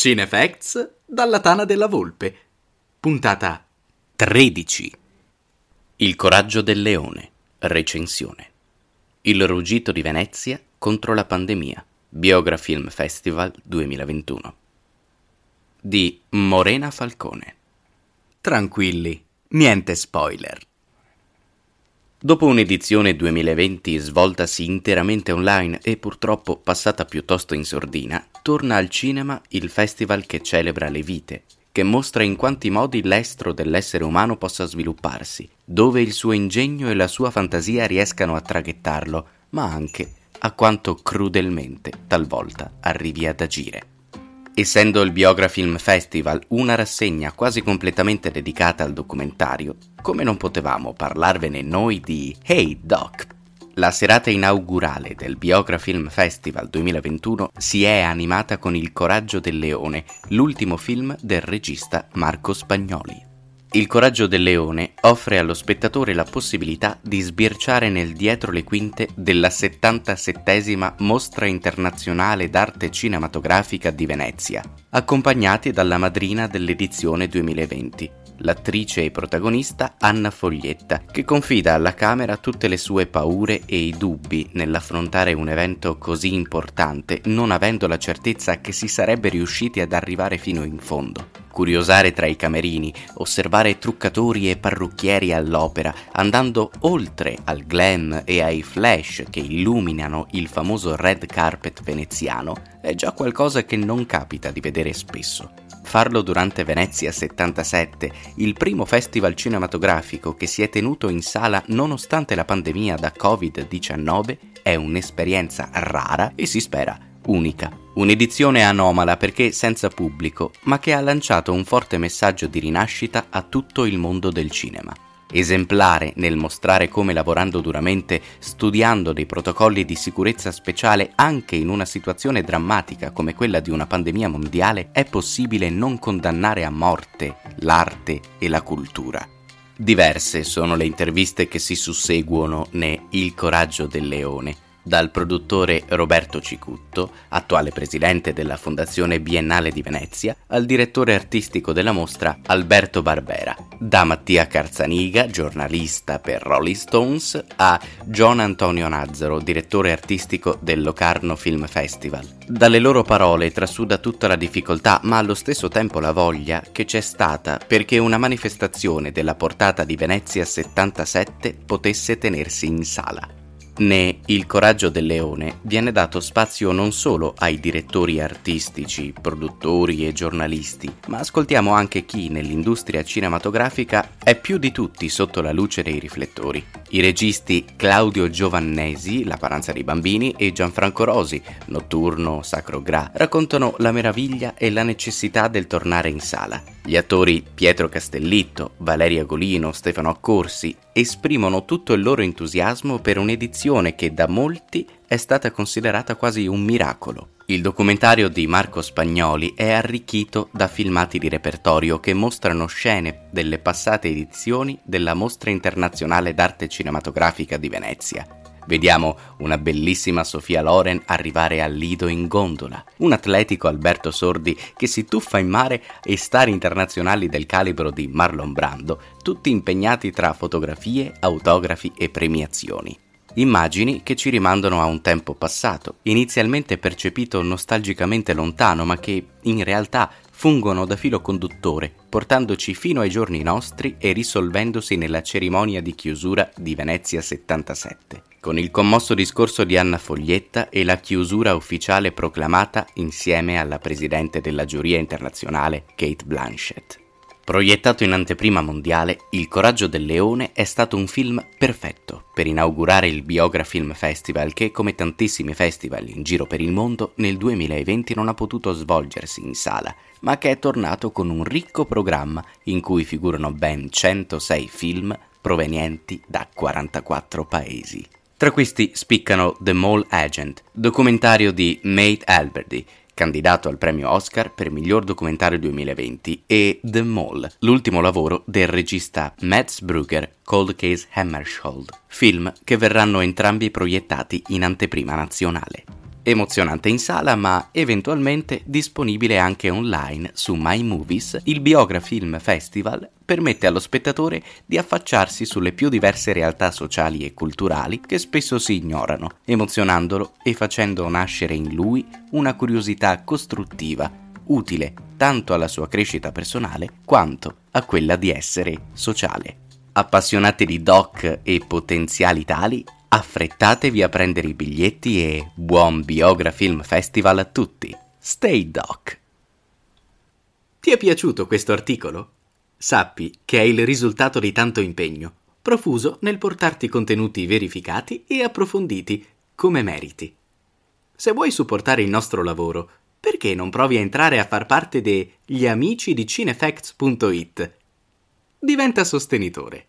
Cinefacts dalla Tana della Volpe. Puntata 13. Il coraggio del leone. Recensione. Il ruggito di Venezia contro la pandemia. Biogra Film Festival 2021. Di Morena Falcone. Tranquilli, niente spoiler. Dopo un'edizione 2020 svoltasi interamente online e purtroppo passata piuttosto in sordina, torna al cinema il festival che celebra le vite, che mostra in quanti modi l'estro dell'essere umano possa svilupparsi, dove il suo ingegno e la sua fantasia riescano a traghettarlo, ma anche a quanto crudelmente talvolta arrivi ad agire. Essendo il Biografilm Festival una rassegna quasi completamente dedicata al documentario, come non potevamo parlarvene noi di Hey Doc? La serata inaugurale del Biografilm Festival 2021 si è animata con Il coraggio del leone, l'ultimo film del regista Marco Spagnoli. Il coraggio del leone offre allo spettatore la possibilità di sbirciare nel dietro le quinte della 77esima Mostra internazionale d'arte cinematografica di Venezia, accompagnati dalla madrina dell'edizione 2020, l'attrice e protagonista Anna Foglietta, che confida alla Camera tutte le sue paure e i dubbi nell'affrontare un evento così importante, non avendo la certezza che si sarebbe riusciti ad arrivare fino in fondo. Curiosare tra i camerini, osservare truccatori e parrucchieri all'opera, andando oltre al glam e ai flash che illuminano il famoso red carpet veneziano, è già qualcosa che non capita di vedere spesso. Farlo durante Venezia 77, il primo festival cinematografico che si è tenuto in sala nonostante la pandemia da Covid-19, è un'esperienza rara e si spera unica. Un'edizione anomala perché senza pubblico, ma che ha lanciato un forte messaggio di rinascita a tutto il mondo del cinema esemplare nel mostrare come lavorando duramente, studiando dei protocolli di sicurezza speciale anche in una situazione drammatica come quella di una pandemia mondiale, è possibile non condannare a morte l'arte e la cultura. Diverse sono le interviste che si susseguono ne Il coraggio del leone, dal produttore Roberto Cicutto, attuale presidente della Fondazione Biennale di Venezia, al direttore artistico della mostra Alberto Barbera, da Mattia Carzaniga, giornalista per Rolling Stones, a John Antonio Nazzaro, direttore artistico del Locarno Film Festival. Dalle loro parole trasuda tutta la difficoltà, ma allo stesso tempo la voglia che c'è stata perché una manifestazione della portata di Venezia 77 potesse tenersi in sala. Né Il coraggio del leone viene dato spazio non solo ai direttori artistici, produttori e giornalisti, ma ascoltiamo anche chi nell'industria cinematografica è più di tutti sotto la luce dei riflettori. I registi Claudio Giovannesi, La paranza dei bambini, e Gianfranco Rosi, Notturno, Sacro Gra, raccontano la meraviglia e la necessità del tornare in sala. Gli attori Pietro Castellitto, Valeria Golino, Stefano Accorsi esprimono tutto il loro entusiasmo per un'edizione che da molti è stata considerata quasi un miracolo. Il documentario di Marco Spagnoli è arricchito da filmati di repertorio che mostrano scene delle passate edizioni della Mostra internazionale d'arte cinematografica di Venezia. Vediamo una bellissima Sofia Loren arrivare al Lido in gondola, un atletico Alberto Sordi che si tuffa in mare e star internazionali del calibro di Marlon Brando, tutti impegnati tra fotografie, autografi e premiazioni. Immagini che ci rimandano a un tempo passato, inizialmente percepito nostalgicamente lontano, ma che in realtà fungono da filo conduttore, portandoci fino ai giorni nostri e risolvendosi nella cerimonia di chiusura di Venezia 77, con il commosso discorso di Anna Foglietta e la chiusura ufficiale proclamata insieme alla presidente della giuria internazionale Kate Blanchett. Proiettato in anteprima mondiale, Il coraggio del leone è stato un film perfetto per inaugurare il Biogra Film Festival che, come tantissimi festival in giro per il mondo, nel 2020 non ha potuto svolgersi in sala, ma che è tornato con un ricco programma in cui figurano ben 106 film provenienti da 44 paesi. Tra questi spiccano The Mole Agent, documentario di Mate Alberdy, candidato al premio Oscar per miglior documentario 2020, e The Mole, l'ultimo lavoro del regista Mads Brugger, Cold Case Hammershold, film che verranno entrambi proiettati in anteprima nazionale. Emozionante in sala ma eventualmente disponibile anche online su My Movies, il Biogra Film Festival permette allo spettatore di affacciarsi sulle più diverse realtà sociali e culturali che spesso si ignorano, emozionandolo e facendo nascere in lui una curiosità costruttiva, utile tanto alla sua crescita personale quanto a quella di essere sociale. Appassionati di doc e potenziali tali, Affrettatevi a prendere i biglietti e buon Biogra Film Festival a tutti. Stay Doc. Ti è piaciuto questo articolo? Sappi che è il risultato di tanto impegno, profuso nel portarti contenuti verificati e approfonditi, come meriti. Se vuoi supportare il nostro lavoro, perché non provi a entrare a far parte degli amici di cinefacts.it? Diventa sostenitore.